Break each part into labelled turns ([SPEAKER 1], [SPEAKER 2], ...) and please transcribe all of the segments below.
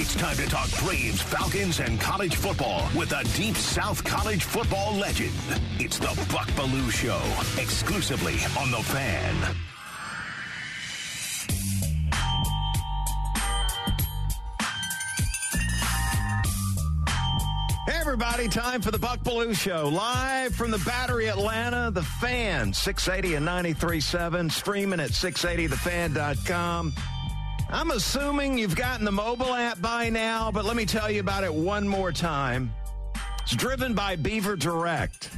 [SPEAKER 1] It's time to talk Braves, Falcons, and college football with a deep South college football legend. It's the Buck Belue Show, exclusively on The Fan.
[SPEAKER 2] Hey everybody, time for the Buck Belue Show. Live from the Battery Atlanta, the fan, 680 and 93.7, streaming at 680thefan.com. I'm assuming you've gotten the mobile app by now, but let me tell you about it one more time. It's driven by Beaver Direct,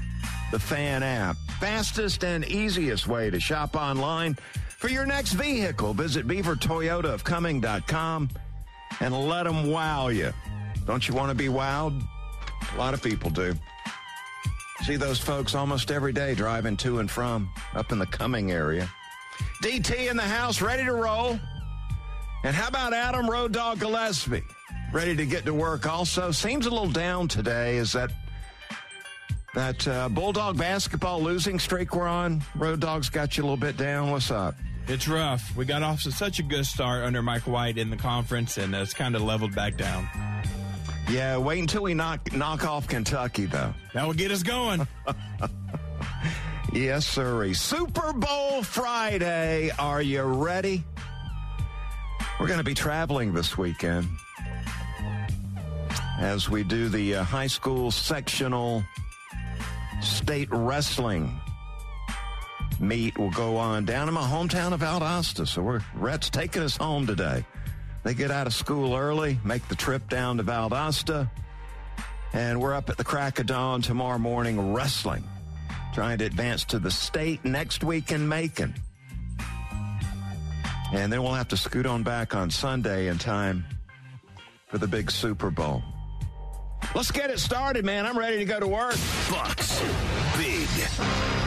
[SPEAKER 2] the fan app. Fastest and easiest way to shop online for your next vehicle. Visit beavertoyotaofcumming.com and let them wow you. Don't you want to be wowed? A lot of people do. See those folks almost every day driving to and from up in the Cumming area. DT in the house, ready to roll. And how about Adam Road Dog Gillespie? Ready to get to work also. Seems a little down today. Is that that uh, Bulldog basketball losing streak we're on? Road Dog's got you a little bit down. What's up?
[SPEAKER 3] It's rough. We got off to such a good start under Mike White in the conference, and it's kind of leveled back down.
[SPEAKER 2] Yeah, wait until we knock knock off Kentucky, though.
[SPEAKER 3] That will get us going.
[SPEAKER 2] yes, sir. Super Bowl Friday. Are you ready? We're going to be traveling this weekend as we do the uh, high school sectional state wrestling meet will go on down in my hometown of Valdosta. So we're Rhett's taking us home today. They get out of school early, make the trip down to Valdosta, and we're up at the crack of dawn tomorrow morning wrestling, trying to advance to the state next week in Macon. And then we'll have to scoot on back on Sunday in time for the big Super Bowl. Let's get it started, man. I'm ready to go to work.
[SPEAKER 1] Bucks, big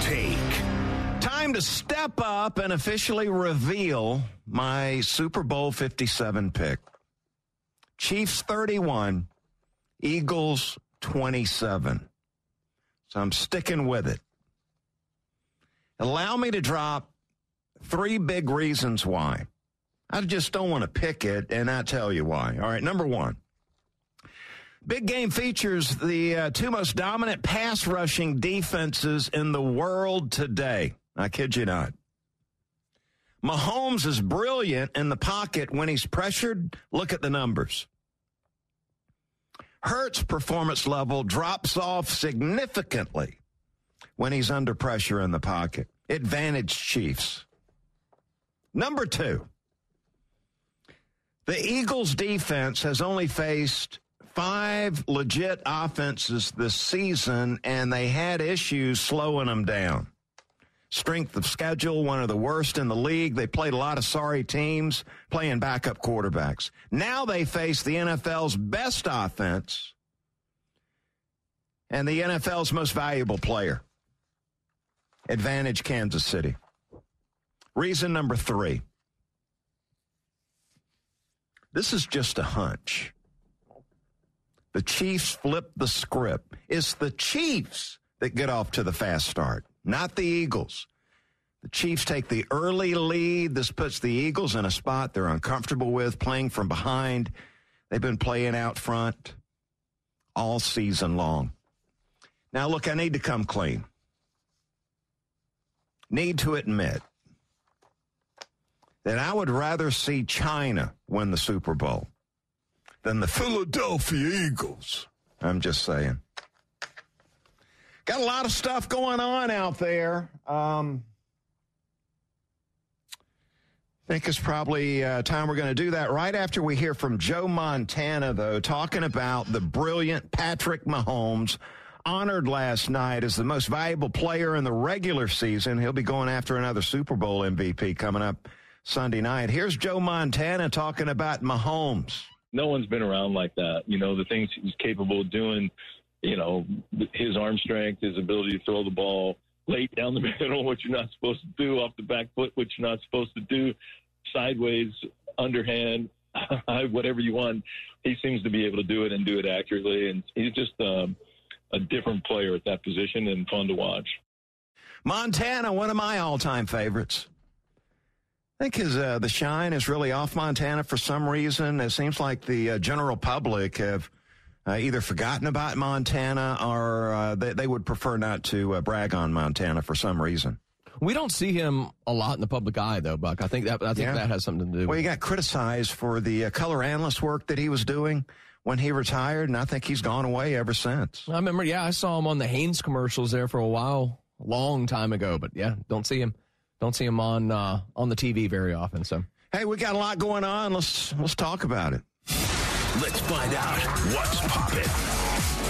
[SPEAKER 1] take.
[SPEAKER 2] Time to step up and officially reveal my Super Bowl 57 pick. Chiefs 31, Eagles 27. So I'm sticking with it. Allow me to drop three big reasons why. I just don't want to pick it and not tell you why. All right, number one. Big game features the uh, two most dominant pass rushing defenses in the world today. I kid you not. Mahomes is brilliant in the pocket when he's pressured. Look at the numbers. Hurts' performance level drops off significantly when he's under pressure in the pocket. Advantage Chiefs. Number two, the Eagles' defense has only faced five legit offenses this season, and they had issues slowing them down. Strength of schedule, one of the worst in the league. They played a lot of sorry teams playing backup quarterbacks. Now they face the NFL's best offense and the NFL's most valuable player. Advantage Kansas City. Reason number three. This is just a hunch. The Chiefs flip the script. It's the Chiefs that get off to the fast start, not the Eagles. The Chiefs take the early lead. This puts the Eagles in a spot they're uncomfortable with, playing from behind. They've been playing out front all season long. Now, look, I need to come clean. Need to admit that I would rather see China win the Super Bowl than the Philadelphia Eagles. I'm just saying. Got a lot of stuff going on out there. Um, I think it's probably uh, time we're going to do that right after we hear from Joe Montana, though, talking about the brilliant Patrick Mahomes, honored last night as the most valuable player in the regular season. He'll be going after another Super Bowl MVP coming up Sunday night. Here's Joe Montana talking about Mahomes.
[SPEAKER 4] No one's been around like that. You know, the things he's capable of doing, you know, his arm strength, his ability to throw the ball late down the middle, which you're not supposed to do, off the back foot, which you're not supposed to do, sideways, underhand, whatever you want. He seems to be able to do it and do it accurately. And he's just um, a different player at that position and fun to watch.
[SPEAKER 2] Montana, one of my all time favorites. I think his, uh, the shine is really off Montana for some reason. It seems like the uh, general public have uh, either forgotten about Montana or uh, they, they, would prefer not to uh, brag on Montana for some reason.
[SPEAKER 5] We don't see him a lot in the public eye, though, Buck. I think that I think yeah. that has something to do.
[SPEAKER 2] Well, he got criticized for the uh, color analyst work that he was doing when he retired, and I think he's gone away ever since.
[SPEAKER 5] I remember, yeah, I saw him on the Hanes commercials there for a while, a long time ago. But yeah, don't see him, don't see him on uh, on the TV very often. So
[SPEAKER 2] hey, we got a lot going on. Let's let's talk about it.
[SPEAKER 1] Let's find out what's popping.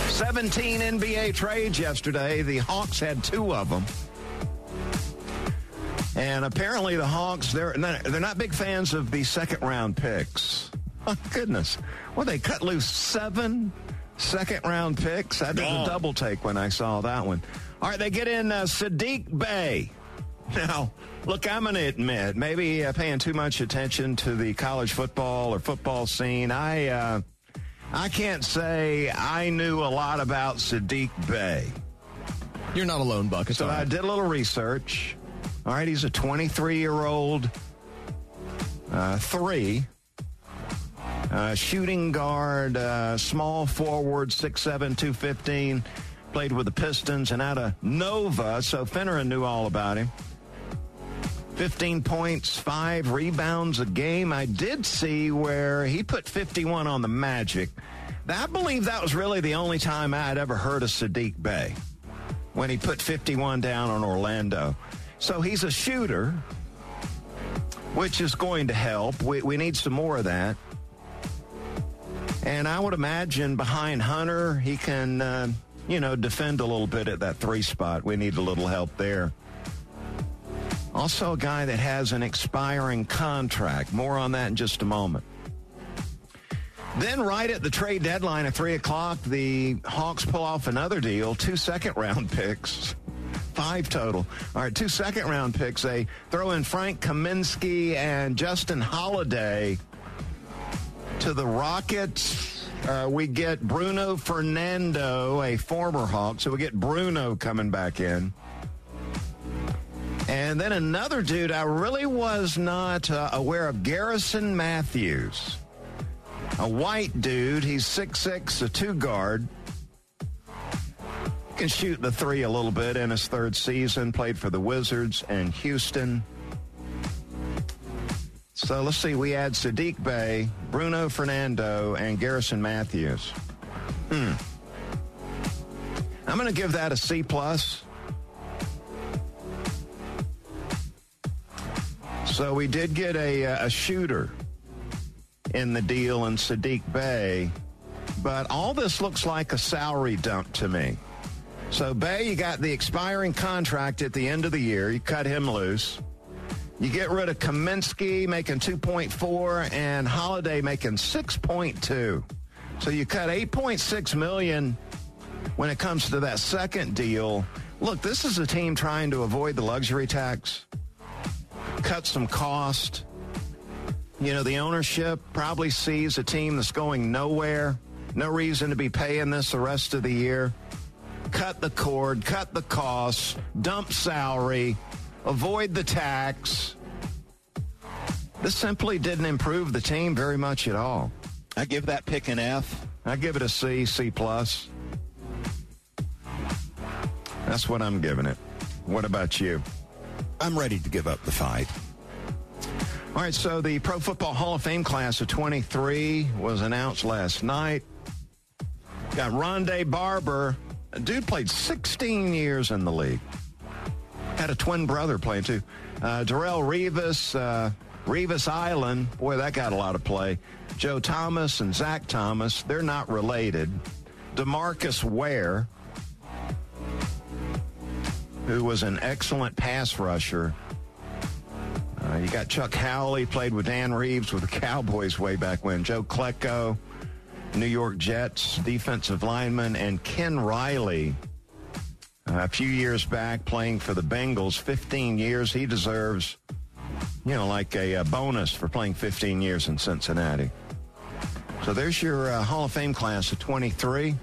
[SPEAKER 2] 17 NBA trades yesterday. The Hawks had two of them. And apparently the Hawks, they're not, they're not big fans of the second round picks. Oh, goodness. Well, they cut loose seven second round picks. I did a double take when I saw that one. All right, they get in uh, Saddiq Bey. Now, look, I'm going to admit, maybe uh, paying too much attention to the college football or football scene. I, uh, I can't say I knew a lot about Saddiq Bey.
[SPEAKER 5] You're not alone, Buck.
[SPEAKER 2] so right. I did a little research. All right, he's a 23 year old uh, three. Uh, shooting guard, uh, small forward, 6'7, 215. Played with the Pistons and out of Nova, so Finneran knew all about him. 15 points, five rebounds a game. I did see where he put 51 on the Magic. I believe that was really the only time I had ever heard of Saddiq Bey when he put 51 down on Orlando. So he's a shooter, which is going to help. We, we need some more of that. And I would imagine behind Hunter, he can, uh, you know, defend a little bit at that three spot. We need a little help there. Also, a guy that has an expiring contract. More on that in just a moment. Then, right at the trade deadline at 3 o'clock, the Hawks pull off another deal, two second round picks. Five total. All right, two second round picks. They throw in Frank Kaminsky and Justin Holiday to the Rockets. Uh, we get Bruno Fernando, a former Hawk. So we get Bruno coming back in. And then another dude I really was not uh, aware of, Garrison Matthews. A white dude. He's six six, a two guard. Can shoot the three a little bit in his third season. Played for the Wizards and Houston. So let's see. We add Saddiq Bey, Bruno Fernando, and Garrison Matthews. Hmm. I'm going to give that a C plus. So we did get a, uh, a shooter in the deal in Saddiq Bey, but all this looks like a salary dump to me. So Bey, you got the expiring contract at the end of the year. You cut him loose. You get rid of Kaminsky making 2.4 and Holiday making 6.2. So you cut 8.6 million when it comes to that second deal. Look, this is a team trying to avoid the luxury tax cut some cost. You know, the ownership probably sees a team that's going nowhere. No reason to be paying this the rest of the year. Cut the cord, cut the costs, dump salary, avoid the tax. This simply didn't improve the team very much at all. I give that pick an F. I give it a C, C plus. That's what I'm giving it. What about you?
[SPEAKER 6] I'm ready to give up the fight.
[SPEAKER 2] All right, so the Pro Football Hall of Fame class of 23 was announced last night. Got Rondé Barber. A dude played 16 years in the league. Had a twin brother playing too. Uh, Darrelle Revis, uh, Revis Island. Boy, that got a lot of play. Joe Thomas and Zach Thomas. They're not related. DeMarcus Ware, who was an excellent pass rusher. Uh, you got Chuck Howley, played with Dan Reeves with the Cowboys way back when. Joe Klecko, New York Jets defensive lineman, and Ken Riley, uh, a few years back playing for the Bengals, 15 years. He deserves, you know, like a, a bonus for playing 15 years in Cincinnati. So there's your uh, Hall of Fame class of 23.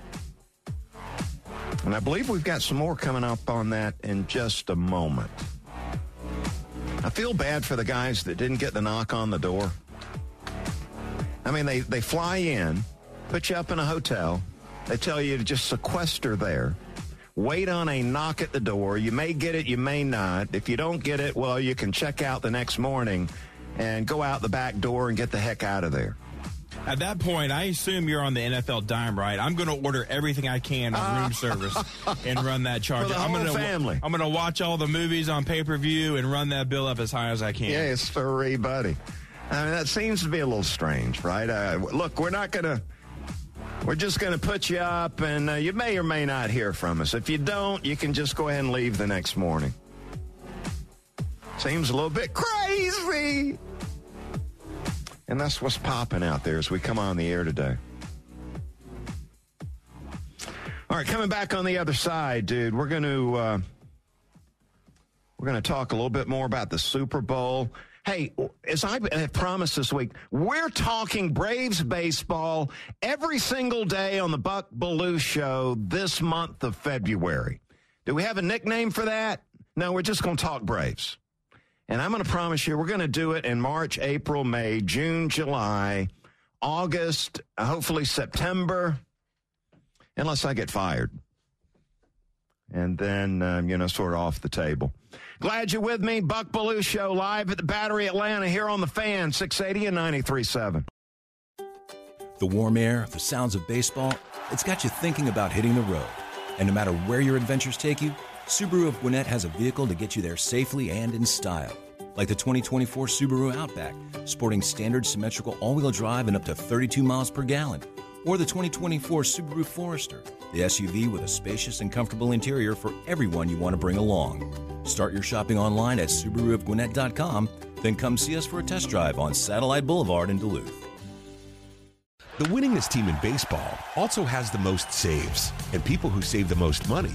[SPEAKER 2] And I believe we've got some more coming up on that in just a moment. I feel bad for the guys that didn't get the knock on the door. I mean, they, they fly in, put you up in a hotel. They tell you to just sequester there. Wait on a knock at the door. You may get it, you may not. If you don't get it, well, you can check out the next morning and go out the back door and get the heck out of there.
[SPEAKER 3] At that point, I assume you're on the NFL dime, right? I'm going to order everything I can on room service and run that charge.
[SPEAKER 2] For the
[SPEAKER 3] I'm gonna,
[SPEAKER 2] family.
[SPEAKER 3] I'm going to watch all the movies on pay per view and run that bill up as high as I can.
[SPEAKER 2] Yes, for buddy. I mean, that seems to be a little strange, right? Uh, look, we're not going to. We're just going to put you up, and uh, you may or may not hear from us. If you don't, you can just go ahead and leave the next morning. Seems a little bit crazy. And that's what's popping out there as we come on the air today. All right, coming back on the other side, dude, we're going to uh, we're going to talk a little bit more about the Super Bowl. Hey, as I promised this week, we're talking Braves baseball every single day on the Buck Belue Show this month of February. Do we have a nickname for that? No, we're just going to talk Braves. And I'm going to promise you, we're going to do it in March, April, May, June, July, August, hopefully September, unless I get fired. And then, um, you know, sort of off the table. Glad you're with me. Buck Belue Show live at the Battery Atlanta here on the fan, 680 and 93.7.
[SPEAKER 7] The warm air, the sounds of baseball, it's got you thinking about hitting the road. And no matter where your adventures take you, Subaru of Gwinnett has a vehicle to get you there safely and in style. Like the 2024 Subaru Outback, sporting standard symmetrical all-wheel drive and up to 32 miles per gallon. Or the 2024 Subaru Forester, the SUV with a spacious and comfortable interior for everyone you want to bring along. Start your shopping online at SubaruofGwinnett.com, then come see us for a test drive on Satellite Boulevard in Duluth.
[SPEAKER 8] The winningest team in baseball also has the most saves, and people who save the most money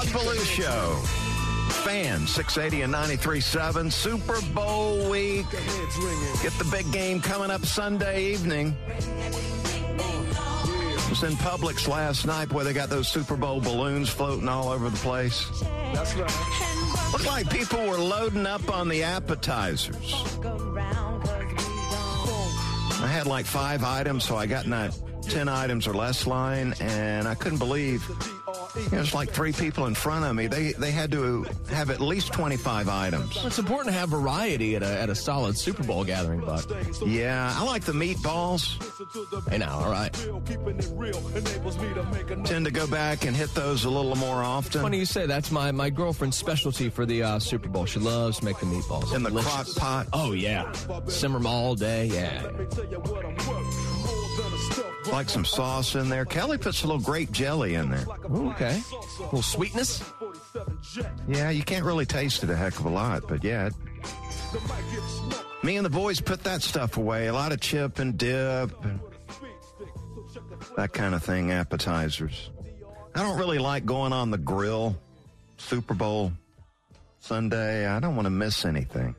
[SPEAKER 2] Friday on the Buck Belue Show. Fan 680 and 93.7 Super Bowl week. Get the big game coming up Sunday evening. Was in Publix last night where they got those Super Bowl balloons floating all over the place.
[SPEAKER 9] That's right.
[SPEAKER 2] Looked like people were loading up on the appetizers. I had like five items, so I got in that 10 items or less line, and I couldn't believe there's like three people in front of me. They they had to have at least 25 items.
[SPEAKER 5] It's important to have variety at a, at a solid Super Bowl gathering, Buck.
[SPEAKER 2] Yeah, I like the meatballs.
[SPEAKER 5] Hey, now, all right.
[SPEAKER 2] Tend to go back and hit those a little more often.
[SPEAKER 5] Funny you say that's my, my girlfriend's specialty for the uh, Super Bowl. She loves to make the meatballs.
[SPEAKER 2] In the
[SPEAKER 5] Delicious.
[SPEAKER 2] crock pot.
[SPEAKER 5] Oh, yeah. Simmer them all day. Yeah.
[SPEAKER 2] Like some sauce in there. Kelly puts a little grape jelly in there.
[SPEAKER 5] Ooh, okay. A little sweetness.
[SPEAKER 2] Yeah, you can't really taste it a heck of a lot, but yeah. it- me and the boys put that stuff away. A lot of chip and dip and that kind of thing, appetizers. I don't really like going on the grill Super Bowl Sunday. I don't want to miss anything.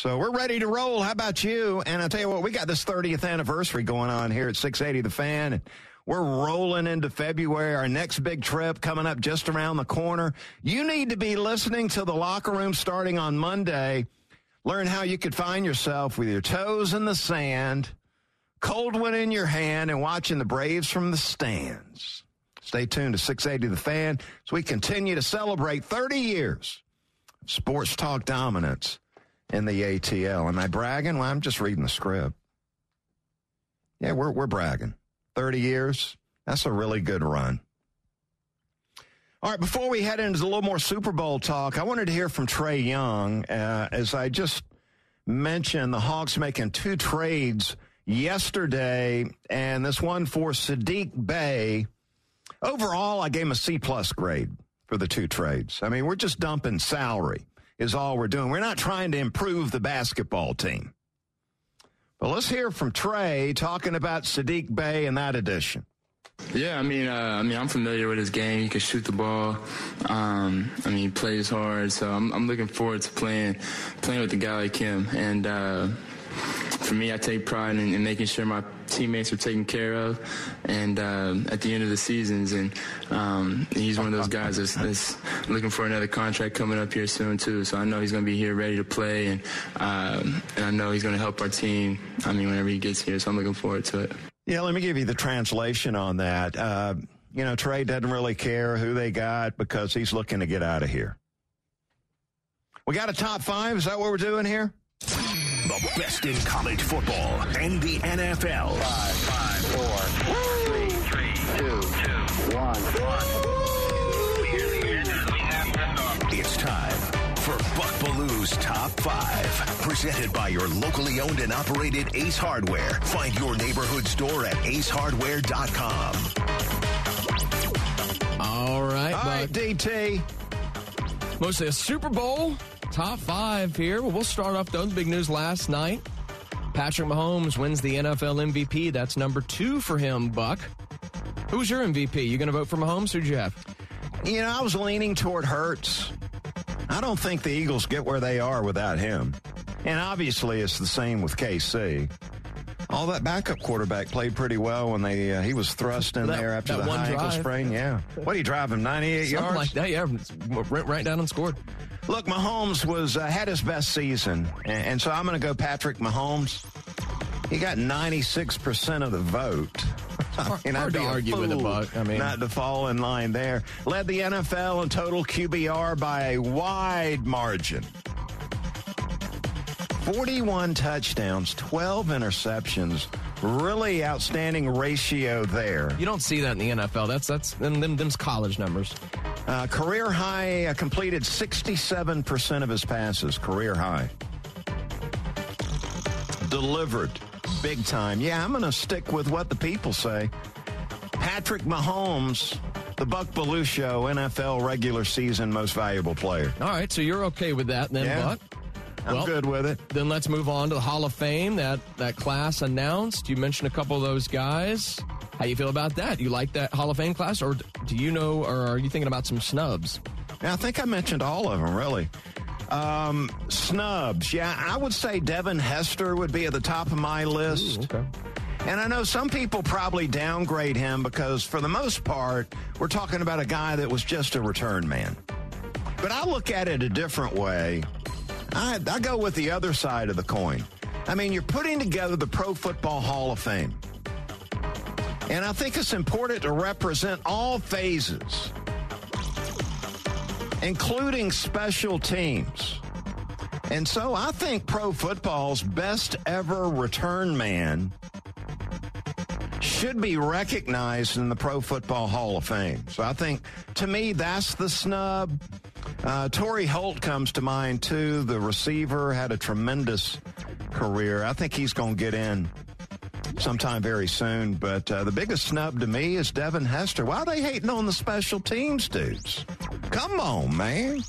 [SPEAKER 2] So we're ready to roll. How about you? And I'll tell you what, we got this 30th anniversary going on here at 680 The Fan. We're rolling into February. Our next big trip coming up just around the corner. You need to be listening to the locker room starting on Monday. Learn how you could find yourself with your toes in the sand, cold one in your hand, and watching the Braves from the stands. Stay tuned to 680 The Fan as we continue to celebrate 30 years of sports talk dominance in the ATL. Am I bragging? Well, I'm just reading the script. Yeah, we're, we're bragging. 30 years, that's a really good run. All right, before we head into a little more Super Bowl talk, I wanted to hear from Trae Young. Uh, as I just mentioned, the Hawks making two trades yesterday, and this one for Saddiq Bey. Overall, I gave him a C plus grade for the two trades. I mean, we're just dumping salary is all we're doing. We're not trying to improve the basketball team. But let's hear from Trae talking about Saddiq Bey in that edition.
[SPEAKER 10] Yeah, I mean, uh, I mean, I'm familiar with his game. He can shoot the ball. Um, I mean, he plays hard. So I'm, I'm, looking forward to playing, playing with a guy like him. And uh, for me, I take pride in, in, making sure my teammates are taken care of, and uh, at the end of the seasons. And um, he's one of those guys that's, that's, looking for another contract coming up here soon too. So I know he's going to be here ready to play, and um, and I know he's going to help our team. I mean, whenever he gets here, so I'm looking forward to it.
[SPEAKER 2] Yeah, let me give you the translation on that. Uh, you know, Trae doesn't really care who they got because he's looking to get out of here. We got a top five. Is that what we're doing here?
[SPEAKER 1] The best in college football and the NFL.
[SPEAKER 9] Five, five, four, three, three, two, two, one, one.
[SPEAKER 1] It's time for Buck Belue's Top 5. Presented by your locally owned and operated Ace Hardware. Find your neighborhood store at acehardware.com.
[SPEAKER 5] All right,
[SPEAKER 2] All right, DT.
[SPEAKER 5] Mostly a Super Bowl top five here. Well, start off. The big news last night. Patrick Mahomes wins the NFL MVP. That's number two for him, Buck. Who's your MVP? You going to vote for Mahomes? Who'd you?
[SPEAKER 2] You know, I was leaning toward Hurts. I don't think the Eagles get where they are without him. And obviously, it's the same with KC. All that backup quarterback played pretty well when they uh, he was thrust in
[SPEAKER 5] That-
[SPEAKER 2] there after the
[SPEAKER 5] one
[SPEAKER 2] high ankle sprain. Yeah, what he drive him ninety eight yards?
[SPEAKER 5] like that. Yeah, went right down and scored.
[SPEAKER 2] Look, Mahomes was uh, had his best season, and, and so I'm going to go Patrick Mahomes. He got 96 percent of the vote. I mean,
[SPEAKER 5] hard
[SPEAKER 2] I'd
[SPEAKER 5] to
[SPEAKER 2] be a
[SPEAKER 5] argue with a buck. I mean-
[SPEAKER 2] not to fall in line there. Led the NFL in total QBR by a wide margin. 41 touchdowns, 12 interceptions. Really outstanding ratio there.
[SPEAKER 5] You don't see that in the NFL. That's that's them them them's college numbers.
[SPEAKER 2] Uh, career high, uh, completed 67% of his passes. Career high. Delivered big time. Yeah, I'm going to stick with what the people say. Patrick Mahomes, the Buck Belue Show, NFL regular season most valuable player.
[SPEAKER 5] All right, so you're okay with that then,
[SPEAKER 2] Yeah.
[SPEAKER 5] Buck?
[SPEAKER 2] I'm
[SPEAKER 5] Well-
[SPEAKER 2] good with it.
[SPEAKER 5] Then let's move on to the Hall of Fame. That that class announced. You mentioned a couple of those guys. How you feel about that? You like that Hall of Fame class, or do you know, or are you thinking about some snubs?
[SPEAKER 2] Yeah, I think I mentioned all of them, really. Um, snubs. Yeah, I would say Devin Hester would be at the top of my list.
[SPEAKER 5] okay.
[SPEAKER 2] And I know some people probably downgrade him because, for the most part, we're talking about a guy that was just a return man. But I look at it a different way. I, I go with the other side of the coin. I mean, you're putting together the Pro Football Hall of Fame. And I think it's important to represent all phases, including special teams. And so I think pro football's best ever return man should be recognized in the Pro Football Hall of Fame. So I think, to me, that's the snub. Uh, Torry Holt comes to mind, too. The receiver had a tremendous career. I think he's going to get in sometime very soon. But uh, the biggest snub to me is Devin Hester. Why are they hating on the special teams dudes? Come on, man.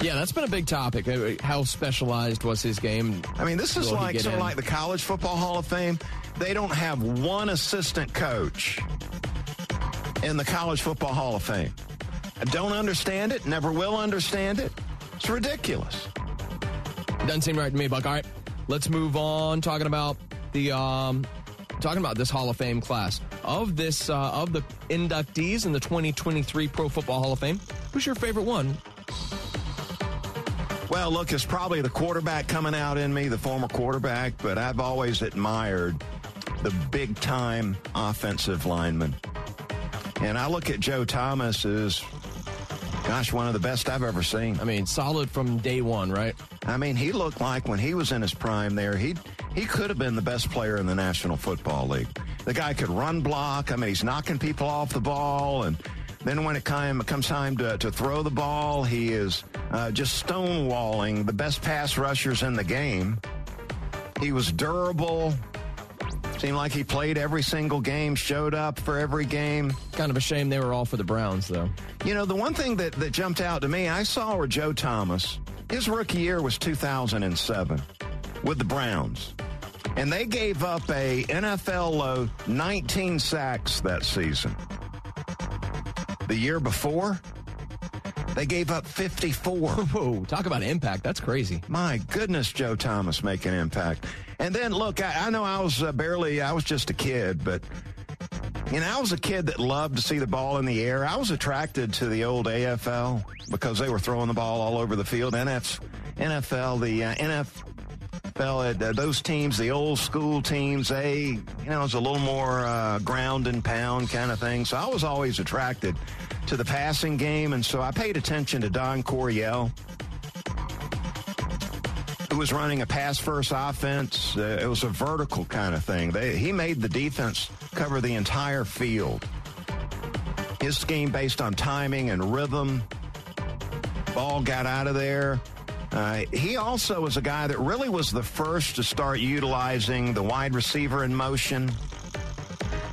[SPEAKER 5] Yeah, that's been a big topic. Uh, How specialized was his game?
[SPEAKER 2] I mean, this is
[SPEAKER 5] Will
[SPEAKER 2] like sort of like the College Football Hall of Fame. They don't have one assistant coach in the College Football Hall of Fame. I don't understand it. Never will understand it. It's ridiculous.
[SPEAKER 5] Doesn't seem right to me, Buck. All right, let's move on. Talking about the um, talking about this Hall of Fame class of this uh, of the inductees in the 2023 Pro Football Hall of Fame. Who's your favorite one?
[SPEAKER 2] Well, look, it's probably the quarterback coming out in me, the former quarterback, but I've always admired the big time offensive lineman. And I look at Joe Thomas as Gosh, one of the best I've ever seen.
[SPEAKER 5] I mean, solid from day one, right?
[SPEAKER 2] I mean, he looked like when he was in his prime there, he he could have been the best player in the National Football League. The guy could run block. I mean, he's knocking people off the ball, and then when it come, comes time to, to throw the ball, he is uh, just stonewalling the best pass rushers in the game. He was durable. Seemed like he played every single game, showed up for every game.
[SPEAKER 5] Kind of a shame they were all for the Browns, though.
[SPEAKER 2] You know, the one thing that, that jumped out to me, I saw where Joe Thomas, his rookie year was 2007 with the Browns. And they gave up a NFL low 19 sacks that season. The year before, they gave up 54.
[SPEAKER 5] Whoa, talk about impact. That's crazy.
[SPEAKER 2] My goodness, Joe Thomas making impact. And then, look, I, I know I was uh, barely, I was just a kid, but, you know, I was a kid that loved to see the ball in the air. I was attracted to the old AFL because they were throwing the ball all over the field. NF, NFL, the uh, NFL, uh, those teams, the old school teams, they, you know, it was a little more uh, ground and pound kind of thing. So I was always attracted to the passing game. And so I paid attention to Don Coryell who was running a pass first offense. Uh, it was a vertical kind of thing. They, he made the defense cover the entire field. His scheme based on timing and rhythm. Ball got out of there. Uh, he also was a guy that really was the first to start utilizing the wide receiver in motion.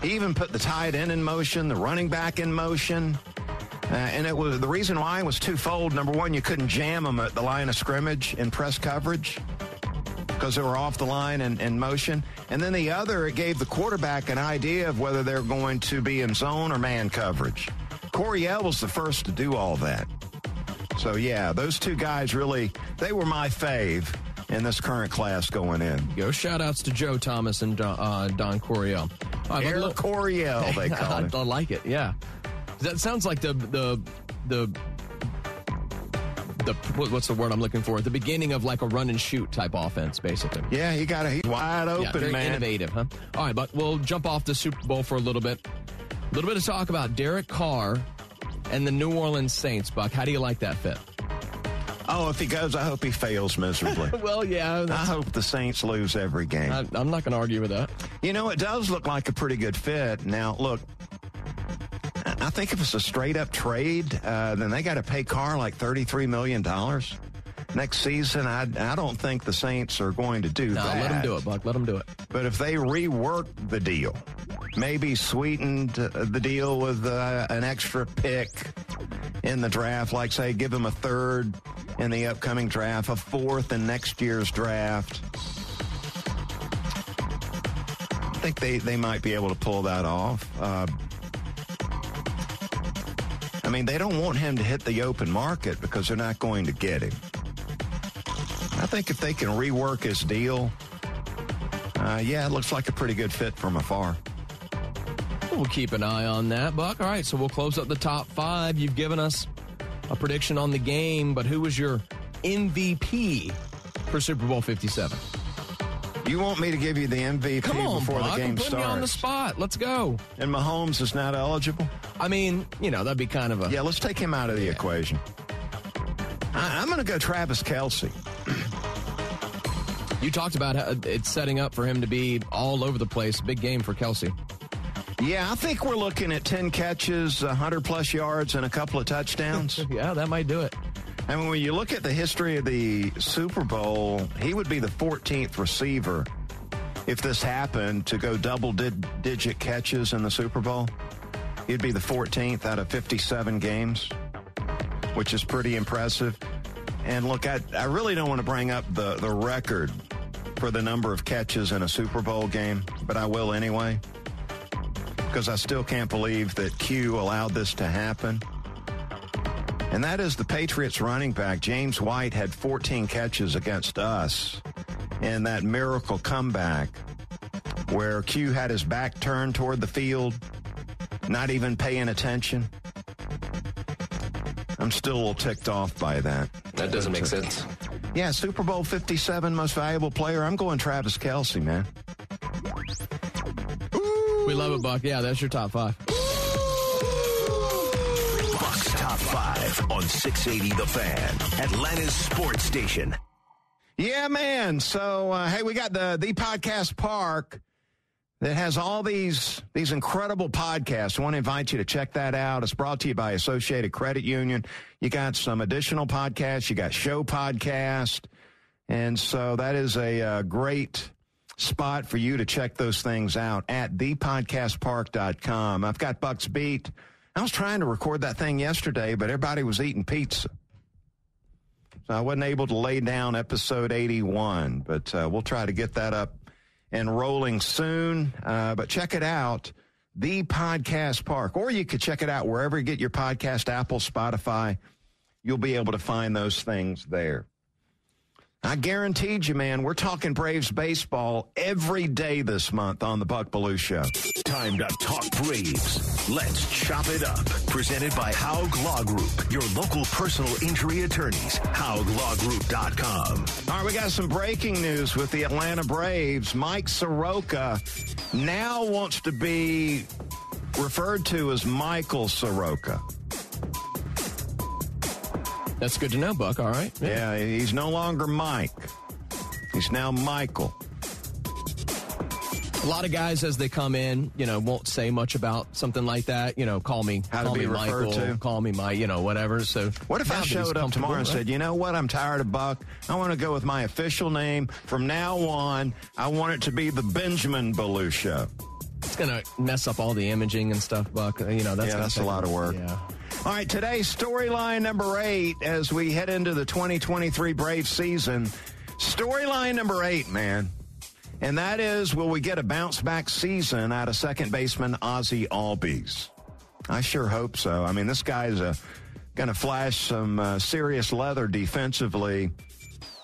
[SPEAKER 2] He even put the tight end in motion, the running back in motion. Uh, and it was the reason why was twofold. Number one, you couldn't jam them at the line of scrimmage in press coverage because they were off the line and in motion. And then the other, it gave the quarterback an idea of whether they're going to be in zone or man coverage. Coryell was the first to do all that. So yeah, those two guys really they were my fave in this current class going in.
[SPEAKER 5] Go shout outs to Joe Thomas and Don, uh, Don Coryell.
[SPEAKER 2] Uh, Air Coryell, they call
[SPEAKER 5] it. I like it. Yeah, that sounds like the the the the what's the word I'm looking for? The beginning of like a run and shoot type offense, basically.
[SPEAKER 2] Yeah, he got a he's wide open,
[SPEAKER 5] yeah, very
[SPEAKER 2] man.
[SPEAKER 5] Innovative, huh? All right, but we'll jump off the Super Bowl for a little bit. A little bit of talk about Derek Carr and the New Orleans Saints. Buck, how do you like that fit?
[SPEAKER 2] Oh, if he goes, I hope he fails miserably.
[SPEAKER 5] well, yeah.
[SPEAKER 2] I hope the Saints lose every game. I,
[SPEAKER 5] I'm not going to argue with that.
[SPEAKER 2] You know, it does look like a pretty good fit. Now, look, think if it's a straight up trade, uh, then they got to pay Carr like $33 million next season. I, I don't think the Saints are going to do
[SPEAKER 5] no,
[SPEAKER 2] that.
[SPEAKER 5] let them do it, Buck. Let them do it.
[SPEAKER 2] But if they rework the deal, maybe sweetened uh, the deal with uh, an extra pick in the draft, like say give him a third in the upcoming draft, a fourth in next year's draft. I think they, they might be able to pull that off. Uh, I mean, they don't want him to hit the open market because they're not going to get him. I think if they can rework his deal, uh, yeah, it looks like a pretty good fit from afar.
[SPEAKER 5] We'll keep an eye on that, Buck. All right, so we'll close up the top five. You've given us a prediction on the game, but who was your MVP for Super Bowl 57?
[SPEAKER 2] You want me to give you the MVP
[SPEAKER 5] Come on,
[SPEAKER 2] before
[SPEAKER 5] Buck,
[SPEAKER 2] the game
[SPEAKER 5] putting
[SPEAKER 2] starts?
[SPEAKER 5] you on the spot. Let's go.
[SPEAKER 2] And Mahomes is not eligible?
[SPEAKER 5] I mean, you know, that'd be kind of a.
[SPEAKER 2] Yeah, let's take him out of the
[SPEAKER 5] Yeah.
[SPEAKER 2] equation. I, I'm going to go Travis Kelce.
[SPEAKER 5] You talked about how it's setting up for him to be all over the place. Big game for Kelce.
[SPEAKER 2] Yeah, I think we're looking at 10 catches, 100 plus yards, and a couple of touchdowns.
[SPEAKER 5] Yeah, that might do it.
[SPEAKER 2] Mean, when you look at the history of the Super Bowl, he would be the 14th receiver if this happened to go double di- digit catches in the Super Bowl. He'd be the 14th out of 57 games, which is pretty impressive. And look, I, I really don't want to bring up the, the record for the number of catches in a Super Bowl game, but I will anyway, because I still can't believe that Q allowed this to happen. And that is the Patriots running back. James White had 14 catches against us in that miracle comeback where Q had his back turned toward the field, not even paying attention. I'm still a little ticked off by that.
[SPEAKER 5] That doesn't make sense.
[SPEAKER 2] Yeah, Super Bowl 57 most valuable player. I'm going Travis Kelce, man.
[SPEAKER 5] We love it, Buck. Yeah, that's your top five.
[SPEAKER 1] on 680 The Fan, Atlanta's sports station.
[SPEAKER 2] Yeah, man. So, uh, hey, we got the the podcast park that has all these these incredible podcasts. I want to invite you to check that out. It's brought to you by Associated Credit Union. You got some additional podcasts. You got show podcast, and so that is a, a great spot for you to check those things out at thepodcastpark.com. I've got Bucks Beat. I was trying to record that thing yesterday, but everybody was eating pizza. So I wasn't able to lay down episode 81, but uh, we'll try to get that up and rolling soon. Uh, but check it out, The Podcast Park, or you could check it out wherever you get your podcast, Apple, Spotify. You'll be able to find those things there. I guaranteed you, man, we're talking Braves baseball every day this month on the Buck Belue Show.
[SPEAKER 1] Time to talk Braves. Let's chop it up. Presented by Haug Law Group, your local personal injury attorneys. HaugLawGroup.com.
[SPEAKER 2] All right, we got some breaking news with the Atlanta Braves. Mike Soroka now wants to be referred to as Michael Soroka.
[SPEAKER 5] That's good to know, Buck. All right.
[SPEAKER 2] Yeah, he's no longer Mike. He's now Michael.
[SPEAKER 5] A lot of guys, as they come in, you know, won't say much about something like that. You know, call me,
[SPEAKER 2] How to
[SPEAKER 5] call
[SPEAKER 2] be
[SPEAKER 5] me Michael,
[SPEAKER 2] to.
[SPEAKER 5] call me my, you know, whatever. So,
[SPEAKER 2] What if I showed up tomorrow and
[SPEAKER 5] right?
[SPEAKER 2] said, you know what, I'm tired of Buck. I want to go with my official name. From now on, I want it to be the Benjamin Belue Show.
[SPEAKER 5] it's gonna mess up all the imaging and stuff, Buck. Uh, you know, that's
[SPEAKER 2] Yeah, that's a lot of work.
[SPEAKER 5] Yeah.
[SPEAKER 2] All right, today's storyline number eight as we head into the 2023 Brave season. Storyline number eight, man. And that is will we get a bounce back season out of second baseman Ozzie Albies? I sure hope so. I mean, this guy's uh, going to flash some uh, serious leather defensively.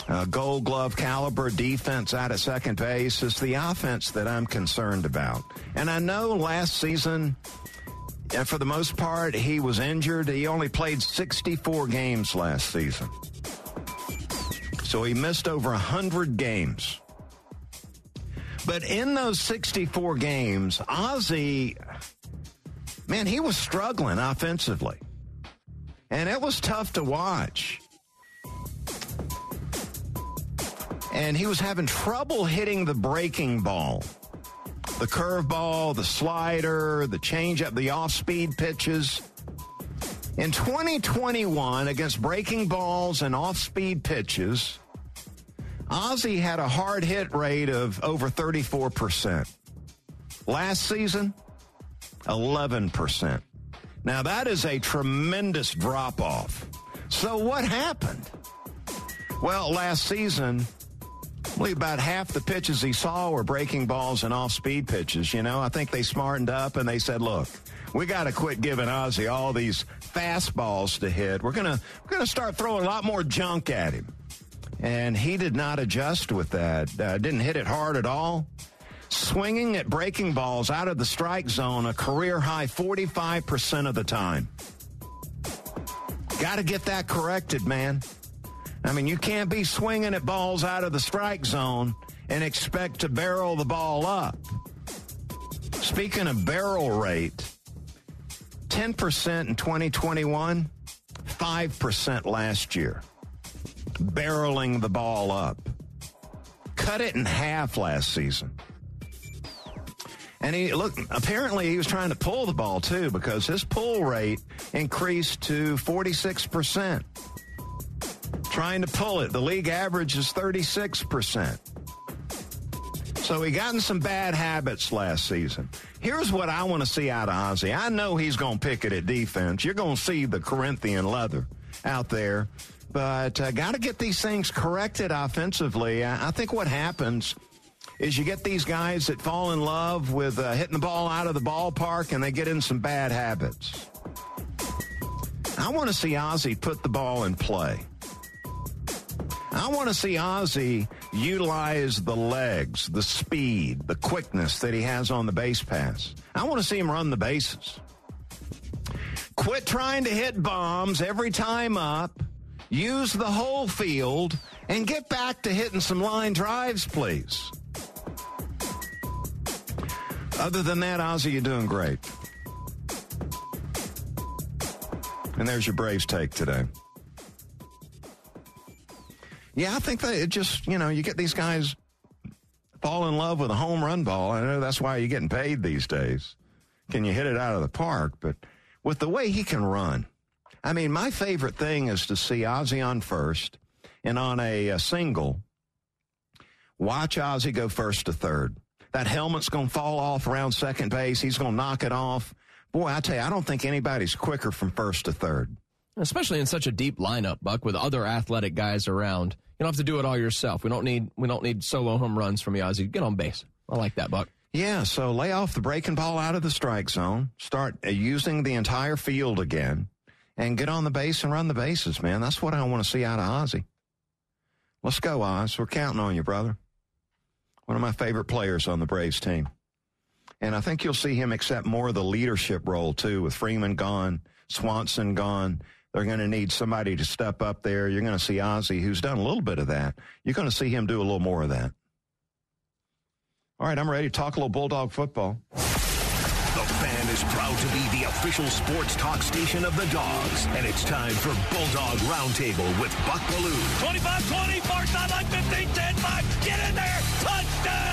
[SPEAKER 2] Uh, gold glove caliber defense out at second base is the offense that I'm concerned about. And I know last season, and for the most part, he was injured. He only played 64 games last season. So he missed over 100 games. But in those 64 games, Ozzie, man, he was struggling offensively. And it was tough to watch. And he was having trouble hitting the breaking ball the curveball, the slider, the changeup, the off speed pitches. In 2021, against breaking balls and off speed pitches, Ozzie had a hard hit rate of over 34%. Last season, 11%. Now, that is a tremendous drop off. So, what happened? Well, last season, only about half the pitches he saw were breaking balls and off speed pitches. You know, I think they smartened up and they said, look, we got to quit giving Ozzie all these fastballs to hit. We're going to we're going to start throwing a lot more junk at him. And he did not adjust with that. Uh, didn't hit it hard at all. Swinging at breaking balls out of the strike zone a career high 45% of the time. Got to get that corrected, man. I mean, you can't be swinging at balls out of the strike zone and expect to barrel the ball up. Speaking of barrel rate, 10% in 2021, 5% last year. Barreling the ball up. Cut it in half last season. And he look apparently he was trying to pull the ball too because his pull rate increased to 46% trying to pull it. The league average is 36%. So he got in some bad habits last season. Here's what I want to see out of Ozzie. I know he's going to pick it at defense. You're going to see the Corinthian leather out there. But uh, got to get these things corrected offensively. I, I think what happens is you get these guys that fall in love with uh, hitting the ball out of the ballpark and they get in some bad habits. I want to see Ozzie put the ball in play. I want to see Ozzie utilize the legs, the speed, the quickness that he has on the base pass. I want to see him run the bases. Quit trying to hit bombs every time up. Use the whole field and get back to hitting some line drives, please. Other than that, Ozzie, you're doing great. And there's your Braves take today. Yeah, I think that it just, you know, you get these guys fall in love with a home run ball. I know that's why you're getting paid these days. Can you hit it out of the park? But with the way he can run, I mean, my favorite thing is to see Ozzie on first and on a, a single, watch Ozzie go first to third. That helmet's going to fall off around second base. He's going to knock it off. Boy, I tell you, I don't think anybody's quicker from first to third.
[SPEAKER 5] Especially in such a deep lineup, Buck, with other athletic guys around. You don't have to do it all yourself. We don't need we don't need solo home runs from Ozzie. Get on base. I like that, Buck.
[SPEAKER 2] Yeah, so lay off the breaking ball out of the strike zone. Start uh, using the entire field again, and get on the base and run the bases, man. That's what I want to see out of Ozzie. Let's go, Oz. We're counting on you, brother. One of my favorite players on the Braves team. And I think you'll see him accept more of the leadership role, too, with Freeman gone, Swanson gone. They're going to need somebody to step up there. You're going to see Ozzie, who's done a little bit of that. You're going to see him do a little more of that. All right, I'm ready to talk a little Bulldog football.
[SPEAKER 1] The fan is proud to be the official sports talk station of the Dogs, and it's time for Bulldog Roundtable with Buck Belue.
[SPEAKER 11] 25-20, far sideline, 15, 10, 5, get in there, touchdown!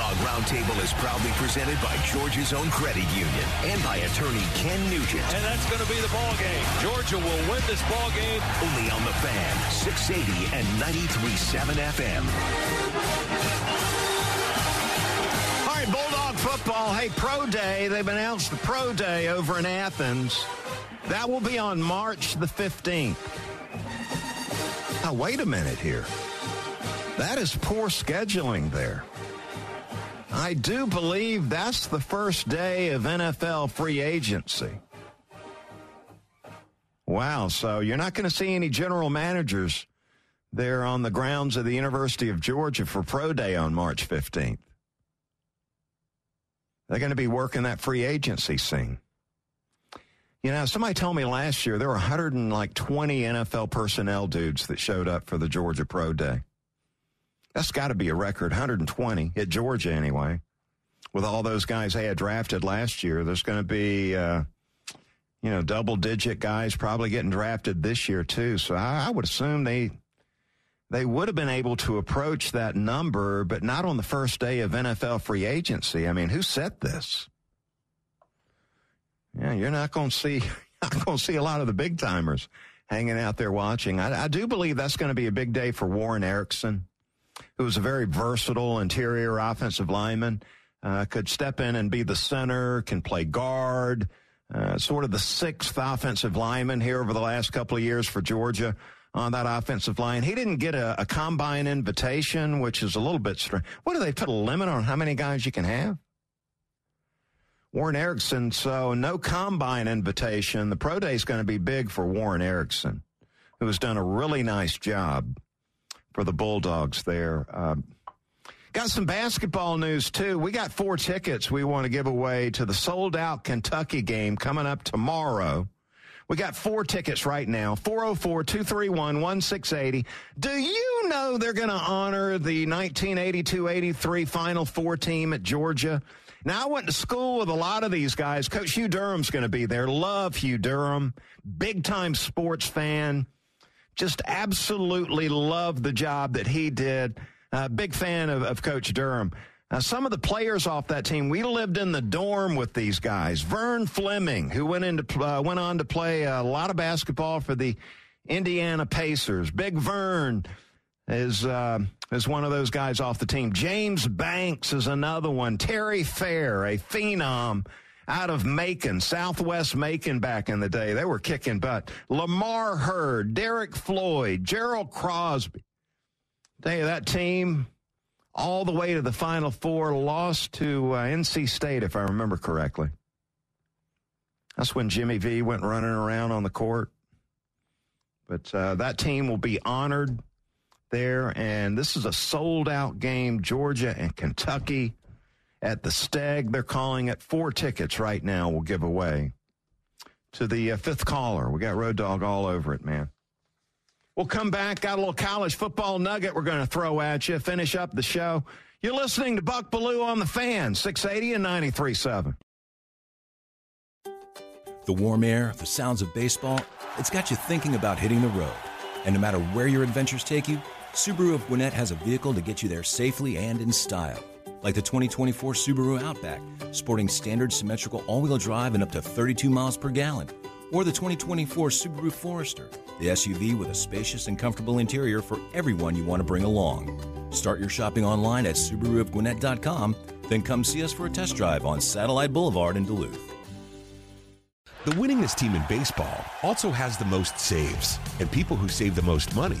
[SPEAKER 1] Bulldog Roundtable is proudly presented by Georgia's own credit union and by attorney Ken Nugent.
[SPEAKER 11] And that's going to be the ball game. Georgia will win this ball game.
[SPEAKER 1] Only on the fan, 680 and 93.7 FM.
[SPEAKER 2] All right, Bulldog football. Hey, Pro Day. They've announced the Pro Day over in Athens. That will be on March the 15th. Now, wait a minute here. That is poor scheduling there. I do believe that's the first day of NFL free agency. Wow, so you're not going to see any general managers there on the grounds of the University of Georgia for Pro Day on March 15th. They're going to be working that free agency scene. You know, somebody told me last year there were 120 NFL personnel dudes that showed up for the Georgia Pro Day. That's got to be a record, 120 at Georgia anyway. With all those guys they had drafted last year, there's going to be, uh, you know, double digit guys probably getting drafted this year too. So I, I would assume they they would have been able to approach that number, but not on the first day of NFL free agency. I mean, who set this? Yeah, you're not going to see not going to see a lot of the big timers hanging out there watching. I, I do believe that's going to be a big day for Warren Ericson, who is a very versatile interior offensive lineman. Uh, could step in and be the center, can play guard, uh, sort of the sixth offensive lineman here over the last couple of years for Georgia on that offensive line. He didn't get a, a combine invitation, which is a little bit strange. What do they put a limit on how many guys you can have? Warren Ericson, so no combine invitation. The pro day is going to be big for Warren Ericson, who has done a really nice job for the Bulldogs there. Um, got some basketball news too. We got four tickets we want to give away to the sold out Kentucky game coming up tomorrow. We got four tickets right now 404 231 1680. Do you know they're going to honor the 1982 83 Final Four team at Georgia? Now, I went to school with a lot of these guys. Coach Hugh Durham's going to be there. Love Hugh Durham. Big time sports fan. Just absolutely love the job that he did. Uh, big fan of, of Coach Durham. Some of the players off that team, we lived in the dorm with these guys. Vern Fleming, who went into uh, went on to play a lot of basketball for the Indiana Pacers. Big Vern is uh, is one of those guys off the team. James Banks is another one. Terry Fair, a phenom out of Macon, Southwest Macon back in the day. They were kicking butt. Lamar Heard, Derek Floyd, Gerald Crosby. Tell you that team all the way to the Final Four, lost to uh, NC State, if I remember correctly. That's when Jimmy V went running around on the court. But uh, that team will be honored there. And this is a sold out game, Georgia and Kentucky at the Steg. They're calling it four tickets right now. We'll give away to the uh, fifth caller. We got Road Dog all over it, man. We'll come back. Got a little college football nugget we're going to throw at you. Finish up the show. You're listening to Buck Belue on the fan, 680 and 93.7.
[SPEAKER 7] The warm air, the sounds of baseball, it's got you thinking about hitting the road. And no matter where your adventures take you, Subaru of Gwinnett has a vehicle to get you there safely and in style. Like the 2024 Subaru Outback, sporting standard symmetrical all wheel drive and up to 32 miles per gallon. Or the 2024 Subaru Forester, the SUV with a spacious and comfortable interior for everyone you want to bring along. Start your shopping online at SubaruofGwinnett.com, then come see us for a test drive on Satellite Boulevard in Duluth.
[SPEAKER 8] The winningest team in baseball also has the most saves, and people who save the most money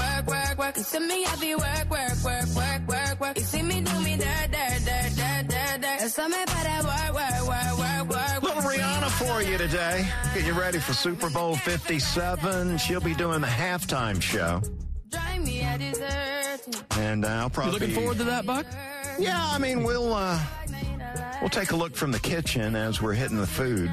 [SPEAKER 12] work, work, work. You see me, I be work, work, work, work, work, work. You see me do me dirt, dirt, dirt, dirt, dirt, dirt. It's something about that work, work, work, work, work.
[SPEAKER 2] Little Rihanna for you today. Get you ready for Super Bowl 57. She'll be doing the halftime show.
[SPEAKER 12] Drive me a dessert.
[SPEAKER 2] And uh, I'll probably
[SPEAKER 5] You looking forward to that, Buck?
[SPEAKER 2] Yeah, I mean we'll uh, we'll take a look from the kitchen as we're hitting the food.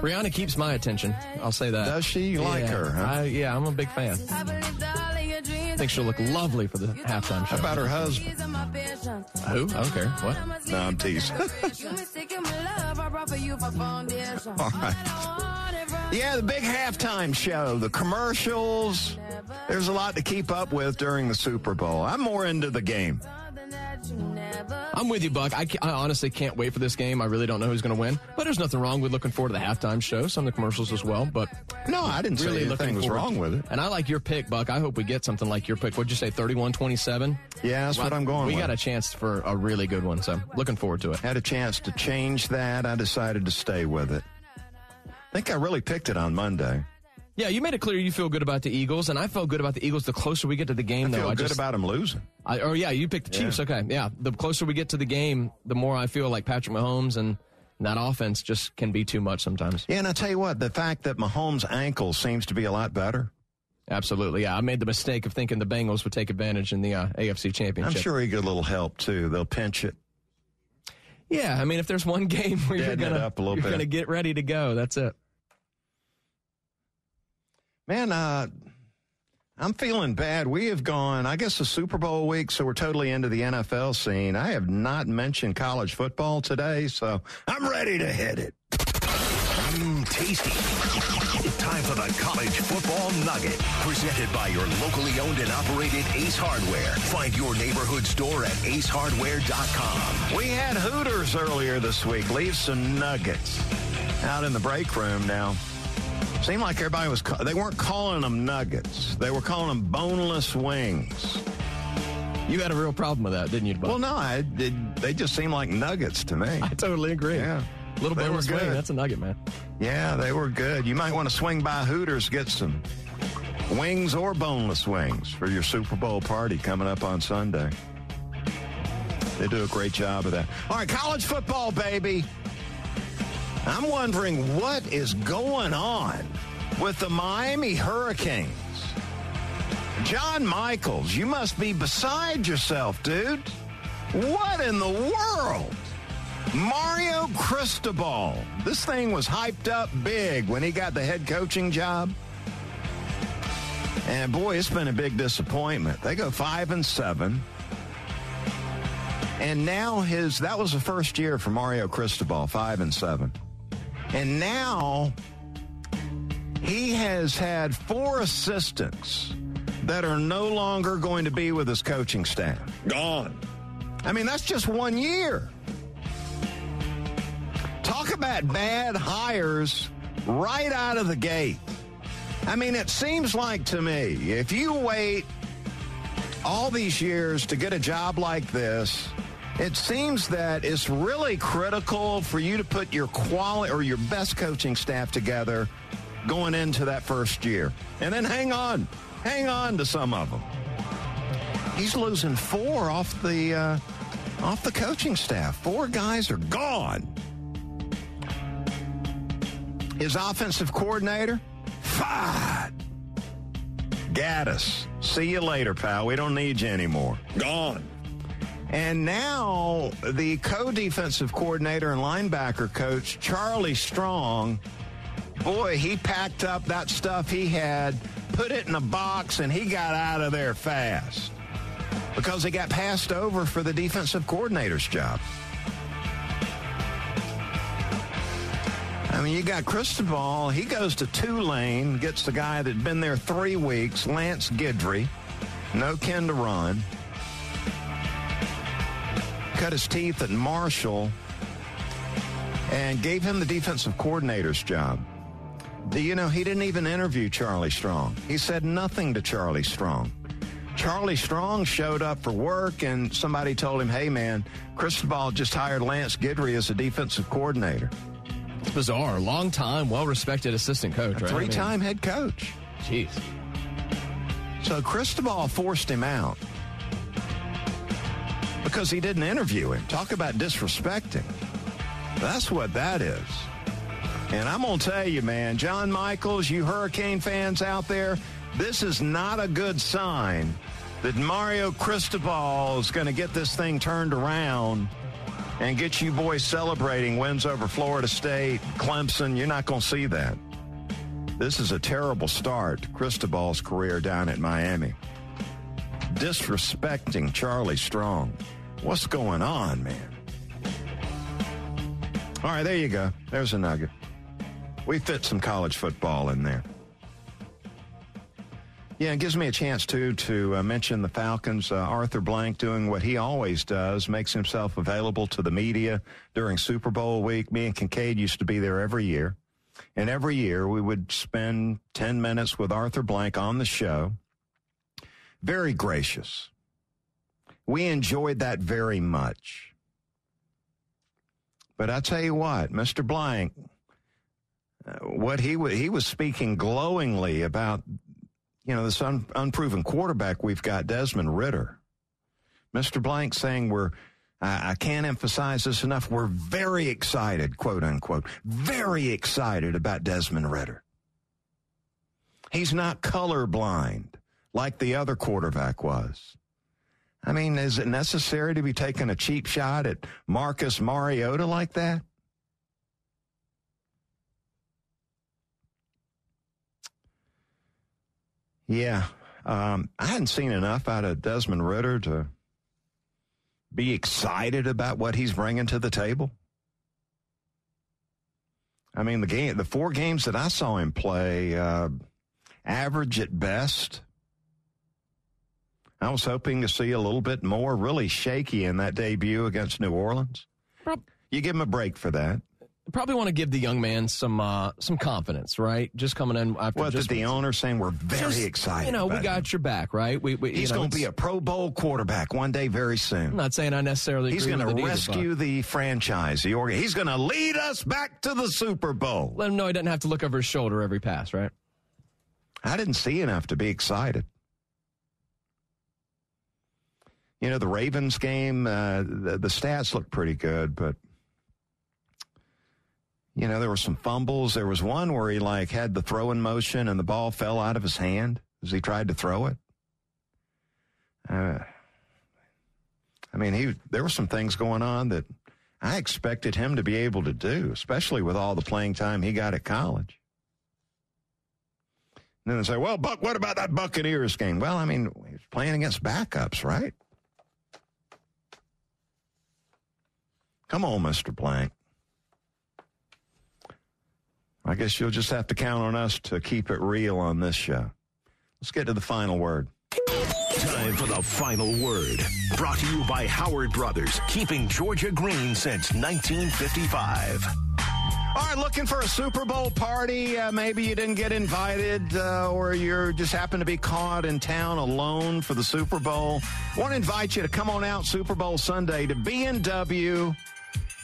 [SPEAKER 5] Rihanna keeps my attention. I'll say that.
[SPEAKER 2] Does she? You like her, huh?
[SPEAKER 5] I, yeah, I'm a big fan.
[SPEAKER 12] I believe all of your dreams.
[SPEAKER 5] I think she'll look lovely for the halftime show.
[SPEAKER 2] How about her husband?
[SPEAKER 12] These are my passions.
[SPEAKER 5] Who? I don't care. What?
[SPEAKER 2] No, I'm teasing.
[SPEAKER 12] You mistaken my love, I brought for you for foundation.
[SPEAKER 2] All right. Yeah, the big halftime show, the commercials. There's a lot to keep up with during the Super Bowl. I'm more into the game.
[SPEAKER 5] I'm with you, Buck. I, I honestly can't wait for this game. I really don't know who's going to win, but there's nothing wrong with looking forward to the halftime show, some of the commercials as well. But
[SPEAKER 2] No, I didn't say
[SPEAKER 5] really
[SPEAKER 2] anything was wrong
[SPEAKER 5] to-
[SPEAKER 2] with it.
[SPEAKER 5] And I like your pick, Buck. I hope we get something like your pick. What'd you say, 31-27?
[SPEAKER 2] Yeah, that's what I'm going
[SPEAKER 5] We
[SPEAKER 2] with.
[SPEAKER 5] got a chance for a really good one, so looking forward to it.
[SPEAKER 2] Had a chance to change that. I decided to stay with it. I think I really picked it on Monday.
[SPEAKER 5] Yeah, you made it clear you feel good about the Eagles, and I felt good about the Eagles the closer we get to the game.
[SPEAKER 2] I
[SPEAKER 5] though
[SPEAKER 2] feel
[SPEAKER 5] I
[SPEAKER 2] good
[SPEAKER 5] just,
[SPEAKER 2] about them losing.
[SPEAKER 5] I, oh yeah, you picked the Chiefs.
[SPEAKER 2] Yeah.
[SPEAKER 5] Okay, yeah. The closer we get to the game, the more I feel like Patrick Mahomes and that offense just can be too much sometimes.
[SPEAKER 2] Yeah, and I tell you what, the fact that Mahomes' ankle seems to be a lot better.
[SPEAKER 5] Absolutely, yeah. I made the mistake of thinking the Bengals would take advantage in the uh, AFC Championship.
[SPEAKER 2] I'm sure he get a little help too. They'll pinch it.
[SPEAKER 5] Yeah, I mean, if there's one game where you're
[SPEAKER 2] Deaden
[SPEAKER 5] gonna
[SPEAKER 2] up a little
[SPEAKER 5] you're
[SPEAKER 2] bit.
[SPEAKER 5] gonna get ready to go, that's it.
[SPEAKER 2] Man, uh, I'm feeling bad. We have gone, I guess, the Super Bowl week, so we're totally into the NFL scene. I have not mentioned college football today, so I'm ready to hit it.
[SPEAKER 1] Mmm, tasty. Time for the college football nugget. Presented by your locally owned and operated Ace Hardware. Find your neighborhood store at acehardware.com.
[SPEAKER 2] We had Hooters earlier this week. Leave some nuggets out in the break room now. Seemed like everybody was, they weren't calling them nuggets. They were calling them boneless wings.
[SPEAKER 5] You had a real problem with that, didn't you, Buck?
[SPEAKER 2] Well, no, I, it, they just seem like nuggets to me.
[SPEAKER 5] I totally agree.
[SPEAKER 2] Yeah.
[SPEAKER 5] Little
[SPEAKER 2] They were
[SPEAKER 5] wing, that's a nugget, man.
[SPEAKER 2] Yeah, they were good. You might want to swing by Hooters, get some wings or boneless wings for your Super Bowl party coming up on Sunday. They do a great job of that. All right, college football, baby. I'm wondering what is going on with the Miami Hurricanes. John Michaels, you must be beside yourself, dude. What in the world? Mario Cristobal. This thing was hyped up big when he got the head coaching job. And boy, it's been a big disappointment. They go five and seven. And now his that was the first year for Mario Cristobal, five and seven. And now he has had four assistants that are no longer going to be with his coaching staff. Gone. I mean, that's just one year. Talk about bad hires right out of the gate. I mean, it seems like to me, if you wait all these years to get a job like this, it seems that it's really critical for you to put your quality or your best coaching staff together going into that first year. And then hang on, hang on to some of them. He's losing four off the uh, off the coaching staff. Four guys are gone. His offensive coordinator Fired. Gattis, see you later, pal. We don't need you anymore.
[SPEAKER 13] Gone.
[SPEAKER 2] And now the co-defensive coordinator and linebacker coach, Charlie Strong, boy, he packed up that stuff he had, put it in a box, and he got out of there fast because he got passed over for the defensive coordinator's job. I mean, you got Cristobal. He goes to Tulane, gets the guy that'd been there three weeks, Lance Guidry. No Ken to run. Cut his teeth at Marshall and gave him the defensive coordinator's job. Do you know he didn't even interview Charlie Strong? He said nothing to Charlie Strong. Charlie Strong showed up for work and somebody told him, hey man, Cristobal just hired Lance Guidry as a defensive coordinator.
[SPEAKER 5] It's bizarre. Long time, well respected assistant coach, right?
[SPEAKER 2] Three time head coach.
[SPEAKER 5] Jeez.
[SPEAKER 2] So Cristobal forced him out because he didn't interview him. Talk about disrespecting. That's what that is. And I'm going to tell you, man, John Michaels, you Hurricane fans out there, this is not a good sign that Mario Cristobal is going to get this thing turned around and get you boys celebrating wins over Florida State, Clemson. You're not going to see that. This is a terrible start to Cristobal's career down at Miami. Disrespecting Charlie Strong. What's going on, man? All right, there you go. There's a nugget. We fit some college football in there. Yeah, it gives me a chance too to uh, mention the Falcons. Uh, Arthur Blank doing what he always does, makes himself available to the media during Super Bowl week. Me and Kincaid used to be there every year, and every year we would spend ten minutes with Arthur Blank on the show. Very gracious. We enjoyed that very much. But I tell you what, Mr. Blank, uh, what he w- he was speaking glowingly about you know, this un- unproven quarterback we've got, Desmond Ridder. Mr. Blank saying we're, I, I can't emphasize this enough, we're very excited, quote unquote, very excited about Desmond Ridder. He's not colorblind like the other quarterback was. I mean, is it necessary to be taking a cheap shot at Marcus Mariota like that? Yeah. Um, I hadn't seen enough out of Desmond Ridder to be excited about what he's bringing to the table. I mean, the game, the four games that I saw him play, uh, average at best. I was hoping to see a little bit more, really shaky in that debut against New Orleans. You give him a break for that
[SPEAKER 5] probably want to give the young man some uh, some confidence, right? Just coming in after.
[SPEAKER 2] What
[SPEAKER 5] just
[SPEAKER 2] did the owner saying? We're very
[SPEAKER 5] just,
[SPEAKER 2] excited.
[SPEAKER 5] You know, we got
[SPEAKER 2] him.
[SPEAKER 5] your back, right? We, we
[SPEAKER 2] he's
[SPEAKER 5] you know,
[SPEAKER 2] going to be a Pro Bowl quarterback one day, very soon.
[SPEAKER 5] I'm not saying I necessarily.
[SPEAKER 2] He's going
[SPEAKER 5] to
[SPEAKER 2] rescue
[SPEAKER 5] either,
[SPEAKER 2] the franchise. The organ. He's going to lead us back to the Super Bowl.
[SPEAKER 5] Let him know he doesn't have to look over his shoulder every pass, right?
[SPEAKER 2] I didn't see enough to be excited. You know, the Ravens game, uh, the, the stats look pretty good, but you know, there were some fumbles. There was one where he like had the throw in motion and the ball fell out of his hand as he tried to throw it. Uh, I mean, he there were some things going on that I expected him to be able to do, especially with all the playing time he got at college. And then they say, "Well, Buck, what about that Buccaneers game?" Well, I mean, he's playing against backups, right? Come on, Mister Blank. I guess you'll just have to count on us to keep it real on this show. Let's get to the final word.
[SPEAKER 1] Time for the final word. Brought to you by Howard Brothers, keeping Georgia green since 1955.
[SPEAKER 2] All right, looking for a Super Bowl party. Uh, maybe you didn't get invited, uh, or you just happened to be caught in town alone for the Super Bowl. Want to invite you to come on out Super Bowl Sunday to B&W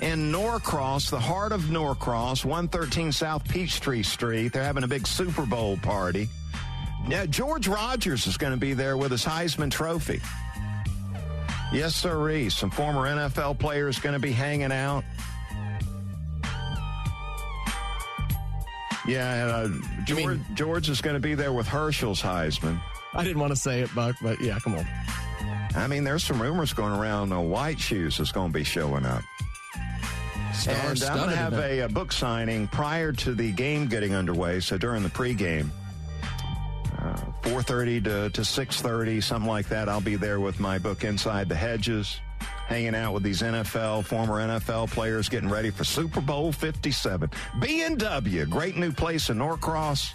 [SPEAKER 2] in Norcross, the heart of Norcross, 113 South Peachtree Street. They're having a big Super Bowl party. Now, George Rogers is going to be there with his Heisman Trophy. Yes, sir. Some former NFL players going to be hanging out. Yeah, uh, George, George is going to be there with Herschel's Heisman.
[SPEAKER 5] I didn't want to say it, Buck, but yeah, come on.
[SPEAKER 2] I mean, there's some rumors going around. Uh, White Shoes is going to be showing up. And I'm going to have a, a, book signing prior to the game getting underway. So during the pregame, uh, 4:30 to, to 6:30, something like that. I'll be there with my book Inside the Hedges, hanging out with these NFL former NFL players, getting ready for Super Bowl 57. B&W, great new place in Norcross.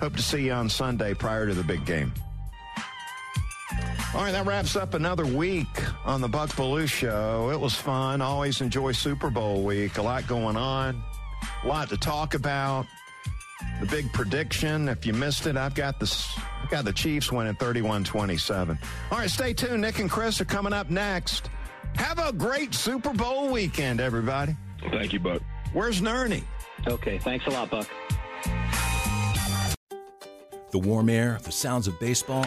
[SPEAKER 2] Hope to see you on Sunday prior to the big game. All right, that wraps up another week on the Buck Belue Show. It was fun. Always enjoy Super Bowl week. A lot going on, a lot to talk about. The big prediction. If you missed it, I've got this. I've got the Chiefs winning 31-27. All right, stay tuned. Nick and Chris are coming up next. Have a great Super Bowl weekend, everybody.
[SPEAKER 4] Thank you, Buck.
[SPEAKER 2] Where's Nerney?
[SPEAKER 9] Okay, thanks a lot, Buck.
[SPEAKER 7] The warm air, the sounds of baseball,